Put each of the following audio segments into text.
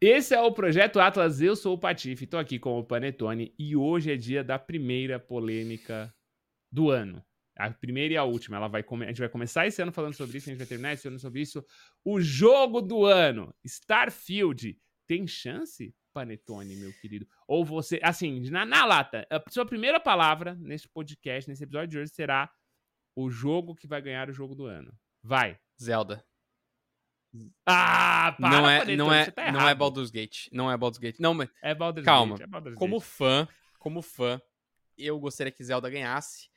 Esse é o Projeto Atlas, eu sou o Patife, estou aqui com o Panetone e hoje é dia da primeira polêmica do ano. A primeira e a última. Ela vai. A gente vai começar esse ano falando sobre isso, a gente vai terminar esse ano sobre isso. O jogo do ano, Starfield. Tem chance, Panetone, meu querido? Ou você, assim, na, na lata, a sua primeira palavra nesse podcast, nesse episódio de hoje, será o jogo que vai ganhar o jogo do ano. Vai. Zelda. Ah, para, não é, Panetone, não é, tá não é. Baldur's Gate. Não é Baldur's Gate. Não, mas É Baldur's Calma. Gate, é Baldur's como Gate. fã, como fã, eu gostaria que Zelda ganhasse.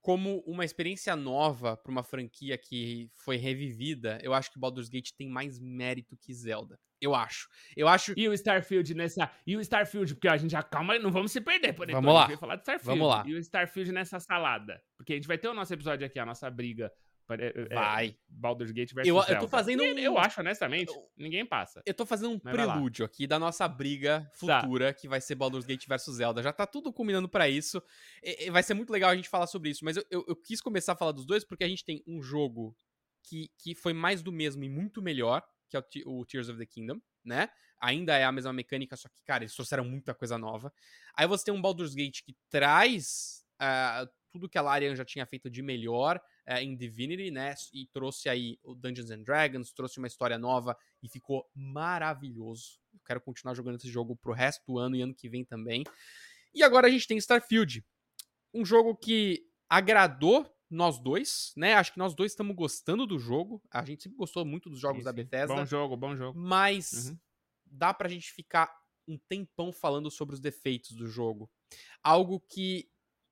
Como uma experiência nova para uma franquia que foi revivida, eu acho que Baldur's Gate tem mais mérito que Zelda. Eu acho. Eu acho. E o Starfield nessa. E o Starfield, porque a gente já. Calma, não vamos se perder, por Vamos lá. Falar de Starfield. Vamos lá. E o Starfield nessa salada. Porque a gente vai ter o nosso episódio aqui, a nossa briga. É, é, Vai. Baldur's Gate versus Eu- eu tô Zelda. fazendo um- Eu acho, honestamente, eu- ninguém passa. Eu tô fazendo um Mas vai prelúdio aqui da nossa briga Tá. futura, que vai ser Baldur's Gate versus Zelda. Já tá tudo combinando pra isso. E- vai ser muito legal a gente falar sobre isso. Mas eu, eu- eu quis começar a falar dos dois porque a gente tem um jogo que, que foi mais do mesmo e muito melhor, que é o, o Tears of the Kingdom, né? Ainda é a mesma mecânica, só que, cara, eles trouxeram muita coisa nova. Aí você tem um Baldur's Gate que traz ah, tudo que a Larian já tinha feito de melhor eh, em Divinity, né? E trouxe aí o Dungeons and Dragons, trouxe uma história nova e ficou maravilhoso. Eu quero continuar jogando esse jogo pro resto do ano e ano que vem também. E agora a gente tem Starfield, um jogo que agradou nós dois, né? Acho que nós dois estamos gostando do jogo. A gente sempre gostou muito dos jogos Sim, da sim. Bethesda, Bom jogo, bom jogo. mas Uhum. dá pra gente ficar um tempão falando sobre os defeitos do jogo. Algo que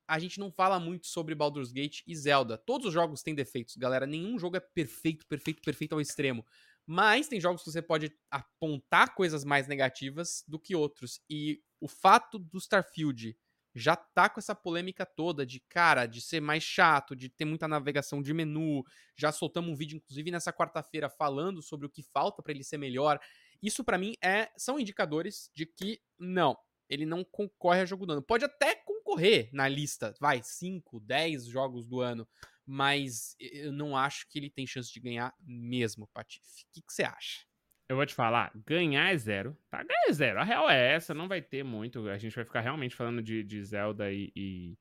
a gente não fala muito sobre Baldur's Gate e Zelda. Todos os jogos têm defeitos, galera. Nenhum jogo é perfeito, perfeito, perfeito ao extremo. Mas tem jogos que você pode apontar coisas mais negativas do que outros. E o fato do Starfield já tá com essa polêmica toda de, cara, de ser mais chato, de ter muita navegação de menu. Já soltamos um vídeo, inclusive, nessa quarta-feira falando sobre o que falta pra ele ser melhor. Isso pra mim é são indicadores de que não, ele não concorre a jogo do. Pode até concorrer na lista, vai, 5, 10 jogos do ano, mas eu não acho que ele tem chance de ganhar mesmo, Patife. O que você acha? Eu vou te falar, ganhar é zero, tá? Ganhar é zero. A real é essa, não vai ter muito. A gente vai ficar realmente falando de, de Zelda e, e,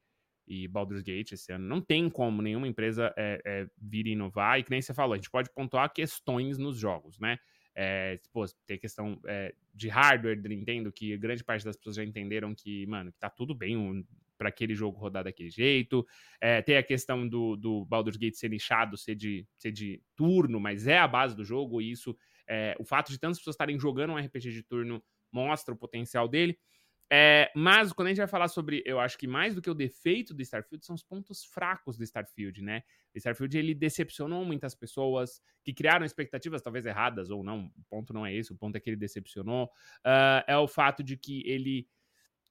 e Baldur's Gate esse ano. Não tem como nenhuma empresa é, é, vir inovar. E que nem você falou, a gente pode pontuar questões nos jogos, né? É, pô, tem questão é, de hardware do Nintendo, que grande parte das pessoas já entenderam que, mano, que tá tudo bem um, para aquele jogo rodar daquele jeito. É, tem a questão do, do Baldur's Gate ser nichado, ser de, ser de turno, mas é a base do jogo, e isso, é, o fato de tantas pessoas estarem jogando um RPG de turno mostra o potencial dele. É, mas quando a gente vai falar sobre, eu acho que mais do que o defeito do Starfield são os pontos fracos do Starfield, né? O Starfield ele decepcionou muitas pessoas que criaram expectativas talvez erradas ou não. O ponto não é esse, o ponto é que ele decepcionou. Ah, é o fato de que ele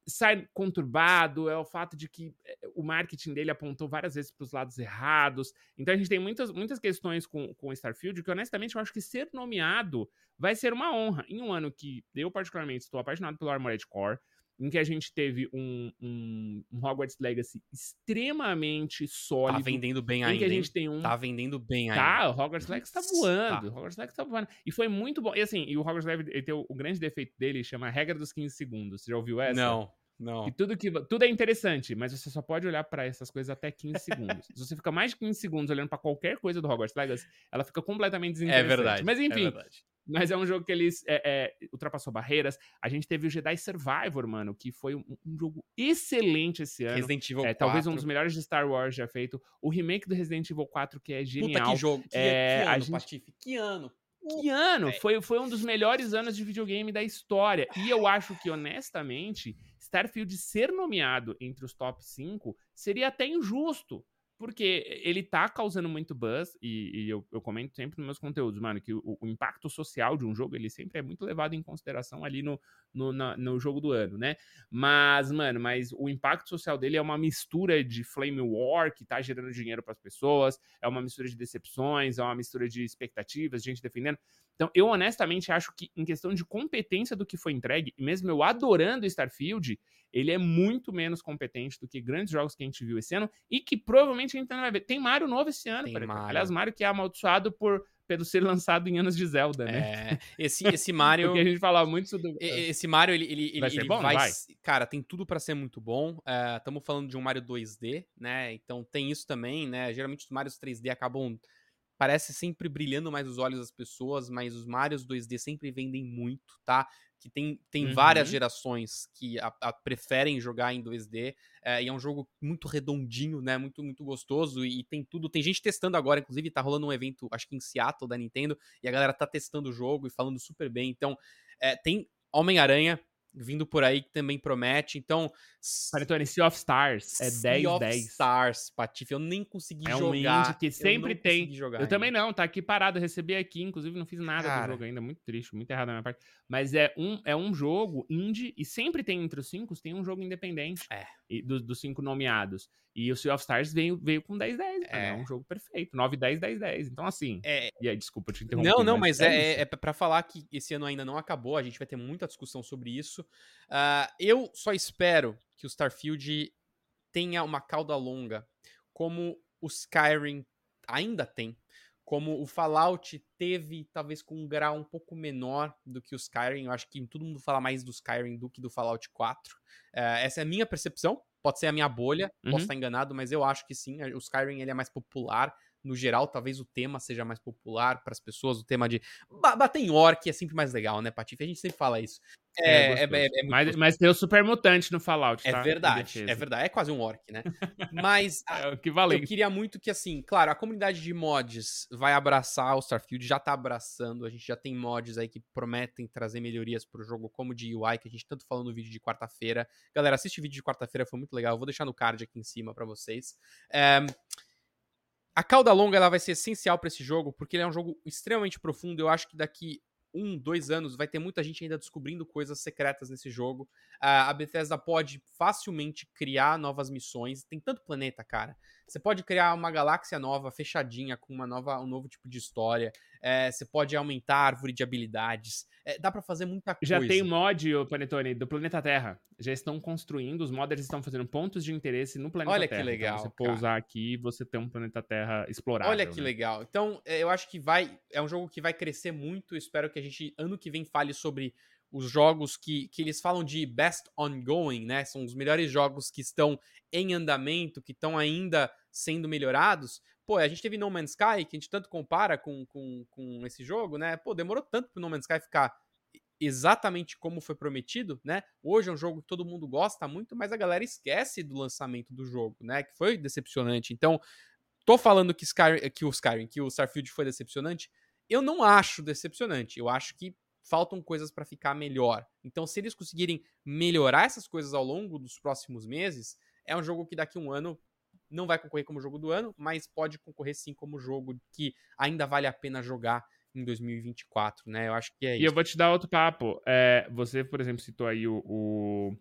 sai conturbado, é o fato de que eh, o marketing dele apontou várias vezes para os lados errados. Então a gente tem muitas, muitas questões com o Starfield que honestamente eu acho que ser nomeado vai ser uma honra. Em um ano que eu particularmente estou apaixonado pelo Armored Core, em que a gente teve um, um, um Hogwarts Legacy extremamente Tá sólido, vendendo bem em ainda. que a gente tem um Tá vendendo bem ainda. Tá, o Hogwarts Legacy tá voando. Tá. O Hogwarts Legacy tá voando. E foi muito bom. E assim, e o Hogwarts Legacy, tem o, o grande defeito dele, chama a regra dos 15 segundos. Você já ouviu essa? Não, não. E tudo que tudo é interessante, mas você só pode olhar pra essas coisas até 15 segundos. Se você fica mais de 15 segundos olhando pra qualquer coisa do Hogwarts Legacy, ela fica completamente É desinteressante. verdade. Mas é enfim, verdade. Mas é um jogo que eles é, é, ultrapassou barreiras. A gente teve o Jedi Survivor, mano, que foi um, um jogo excelente esse ano. Resident Evil É, 4. talvez um dos melhores de Star Wars já feito. O remake do Resident Evil 4, que é genial. Puta que jogo. Que, É, que ano, gente- Patife? Que ano? Que ano? Foi, foi um dos melhores anos de videogame da história. E eu acho que, honestamente, Starfield ser nomeado entre os top 5 seria até injusto. Porque ele tá causando muito buzz, e, e eu, eu comento sempre nos meus conteúdos, mano, que o, o impacto social de um jogo, ele sempre é muito levado em consideração ali no, no, na- no jogo do ano, né? Mas, mano, mas o impacto social dele é uma mistura de flame war, que tá gerando dinheiro pras pessoas, é uma mistura de decepções, é uma mistura de expectativas, gente defendendo. Então, eu honestamente acho que, em questão de competência do que foi entregue, mesmo eu adorando Starfield, ele é muito menos competente do que grandes jogos que a gente viu esse ano e que provavelmente a gente não vai ver. Tem Mario novo esse ano, Tem. Mario. aliás, Mario que é amaldiçoado por pelo ser lançado em anos de Zelda, né? É, esse, esse Mario. Porque a gente falava muito sobre. Esse Mario, ele, ele, vai ele, ser bom, vai, vai. Cara, tem tudo pra ser muito bom. Estamos falando de um Mario 2D, né? Então tem isso também, né? Geralmente os Marios 3D acabam. Parece sempre brilhando mais os olhos das pessoas, mas os Marios 2D sempre vendem muito, tá? Que tem, tem Uhum. várias gerações que a- a- preferem jogar em 2D. é, e é um jogo muito redondinho, né? Muito, muito gostoso. E tem tudo. Tem gente testando agora, inclusive, tá rolando um evento, acho que em Seattle, da Nintendo, e a galera tá testando o jogo e falando super bem. Então, é, tem Homem-Aranha vindo por aí que também promete. Então, Panetone, Sea of Stars é Sea of 10-10. Stars, Patife. Eu nem consegui É um jogar. indie que sempre tem. Jogar Eu também não, tá aqui parado. Eu recebi aqui, inclusive não fiz nada Cara. do jogo ainda. Muito triste, muito errado da minha parte. Mas é um, é um jogo indie e sempre tem entre os cinco, tem um jogo independente É. e dos, dos cinco nomeados. E o Sea of Stars veio, veio com 10-10. É. É. é um jogo perfeito. 9-10, 10-10. Então, assim. É, E aí, desculpa te interromper. Não, não, mas é, isso. é, é pra falar que esse ano ainda não acabou, a gente vai ter muita discussão sobre isso. Ah, eu só espero que o Starfield tenha uma cauda longa, como o Skyrim ainda tem, como o Fallout teve, talvez com um grau um pouco menor do que o Skyrim. Eu acho que todo mundo fala mais do Skyrim do que do Fallout 4. Ah, essa é a minha percepção. Pode ser a minha bolha, Uhum. posso estar enganado, mas eu acho que sim. O Skyrim ele é mais popular no geral, talvez o tema seja mais popular para as pessoas, o tema de ba- bater em orc é sempre mais legal, né, Patife? A gente sempre fala isso. É, é, é- é muito mas, mas tem o Super Mutante no Fallout, É tá? Em verdade, é verdade, é quase um orc, né? Mas É o que eu valeu. queria muito que, assim, claro, a comunidade de mods vai abraçar o Starfield, já tá abraçando, a gente já tem mods aí que prometem trazer melhorias pro jogo, como de UI, que a gente tanto falou no vídeo de quarta-feira. Galera, assiste o vídeo de quarta-feira, foi muito legal, eu vou deixar no card aqui em cima pra vocês. É, A cauda longa ela vai ser essencial pra esse jogo, porque ele é um jogo extremamente profundo. Eu acho que daqui um, dois anos vai ter muita gente ainda descobrindo coisas secretas nesse jogo. A Bethesda pode facilmente criar novas missões. Tem tanto planeta, cara. Você pode criar uma galáxia nova, fechadinha, com uma nova, um novo tipo de história. É, você pode aumentar a árvore de habilidades. É, dá pra fazer muita coisa. Já tem mod, Panetone, do planeta Terra. Já estão construindo, os modders estão fazendo pontos de interesse no planeta Olha que Terra. legal, Então, você cara. pousar aqui, você tem um planeta Terra explorável. Olha que né? legal. Então, é, eu acho que vai. É um jogo que vai crescer muito. Espero que a gente, ano que vem, fale sobre os jogos que, que eles falam de best ongoing, né? São os melhores jogos que estão em andamento, que estão ainda sendo melhorados. Pô, a gente teve No Man's Sky, que a gente tanto compara com, com, com esse jogo, né? Pô, demorou tanto pro No Man's Sky ficar exatamente como foi prometido, né? Hoje é um jogo que todo mundo gosta muito, mas a galera esquece do lançamento do jogo, né? Que foi decepcionante. Então, tô falando que, Skyrim, que o Skyrim, que o Starfield foi decepcionante. Eu não acho decepcionante. Eu acho que faltam coisas para ficar melhor. Então, se eles conseguirem melhorar essas coisas ao longo dos próximos meses, é um jogo que daqui a um ano não vai concorrer como jogo do ano, mas pode concorrer sim como jogo que ainda vale a pena jogar em 2024, né? Eu acho que é E isso. eu vou te dar outro papo. É, você, por exemplo, citou aí o, o,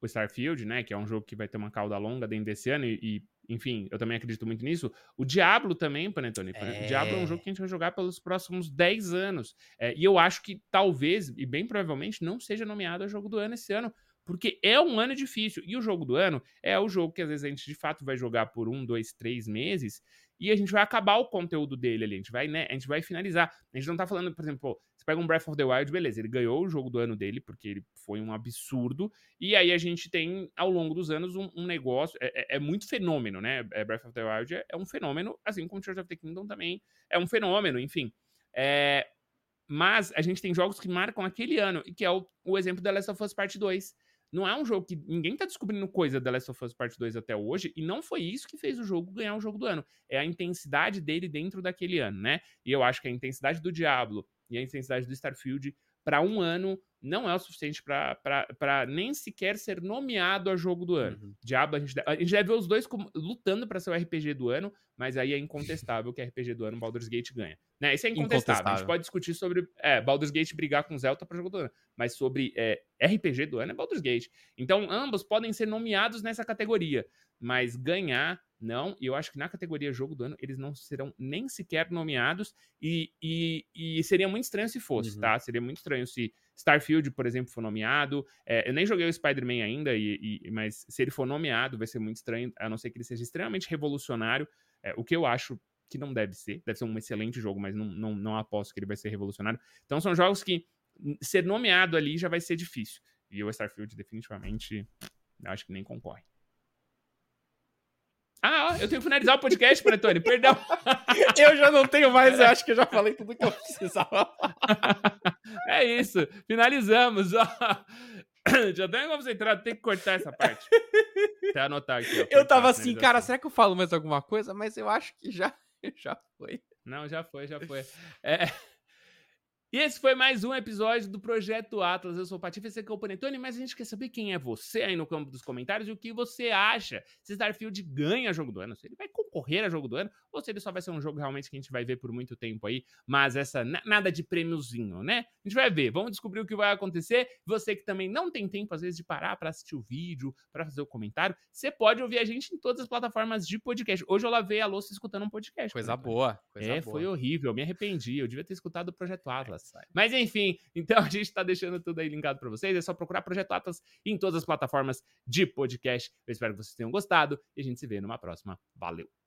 o Starfield, né? Que é um jogo que vai ter uma cauda longa dentro desse ano. E, e, enfim, eu também acredito muito nisso. O Diablo também, Panetone. É. O Diablo é um jogo que a gente vai jogar pelos próximos 10 anos. É, e eu acho que talvez, e bem provavelmente, não seja nomeado a jogo do ano esse ano. Porque é um ano difícil. E o jogo do ano é o jogo que às vezes a gente de fato vai jogar por um, dois, três meses e a gente vai acabar o conteúdo dele ali. A gente vai, né? A gente vai finalizar. A gente não tá falando, por exemplo, pô, você pega um Breath of the Wild, beleza, ele ganhou o jogo do ano dele, porque ele foi um absurdo. E aí a gente tem, ao longo dos anos, um, um negócio. É, é- é muito fenômeno, né? É, Breath of the Wild é, é um fenômeno, assim como Tears of the Kingdom também é um fenômeno, enfim. É, mas a gente tem jogos que marcam aquele ano, e que é o, o exemplo da Last of Us Part 2. Não é um jogo que ninguém tá descobrindo coisa da Last of Us Part 2 até hoje, e não foi isso que fez o jogo ganhar o jogo do ano. É a intensidade dele dentro daquele ano, né? E eu acho que a intensidade do Diablo e a intensidade do Starfield para um ano não é o suficiente para nem sequer ser nomeado a jogo do ano. Uhum. Diablo, a gente, deve- a gente deve ver os dois como- lutando para ser o RPG do ano, mas aí é incontestável que RPG do ano Baldur's Gate ganha. Né? Isso é incontestável. A gente Incontestável. pode discutir sobre é, Baldur's Gate brigar com Zelda para jogo do ano, mas sobre é, RPG do ano é Baldur's Gate. Então, ambos podem ser nomeados nessa categoria, mas ganhar, não. E eu acho que na categoria jogo do ano, eles não serão nem sequer nomeados. E, e, e seria muito estranho se fosse, Uhum. tá? Seria muito estranho se Starfield, por exemplo, for nomeado. É, eu nem joguei o Spider-Man ainda, e, e- mas se ele for nomeado, vai ser muito estranho, a não ser que ele seja extremamente revolucionário. É, o que eu acho que não deve ser. Deve ser um excelente jogo, mas não, não, não aposto que ele vai ser revolucionário. Então são jogos que ser nomeado ali já vai ser difícil. E o Starfield definitivamente, acho que nem concorre. Ah, eu tenho que finalizar o podcast, Panetone, perdão. eu já não tenho mais, eu acho que eu já falei tudo que eu precisava. é isso, finalizamos. Ó. Já tenho concentrado, tem que cortar essa parte. Até anotar aqui. Ó, eu tava assim, cara, será que eu falo mais alguma coisa? Mas eu acho que já, já foi. Não, já foi, já foi. É... E esse foi mais um episódio do Projeto Atlas. Eu sou o Patife, esse aqui é o Panetone, mas a gente quer saber quem é você aí no campo dos comentários e o que você acha se Starfield ganha jogo do ano, se ele vai concorrer a jogo do ano ou se ele só vai ser um jogo realmente que a gente vai ver por muito tempo aí, mas essa nada de prêmiozinho, né? A gente vai ver, vamos descobrir o que vai acontecer. Você que também não tem tempo às vezes de parar para assistir o vídeo, para fazer o comentário, você pode ouvir a gente em todas as plataformas de podcast. Hoje eu lavei a louça escutando um podcast. Coisa boa. Coisa é, boa. foi horrível, eu me arrependi, eu devia ter escutado o Projeto Atlas. Mas enfim, então a gente tá deixando tudo aí linkado para vocês. É só procurar Projeto Atlas em todas as plataformas de podcast. Eu espero que vocês tenham gostado e a gente se vê numa próxima. Valeu!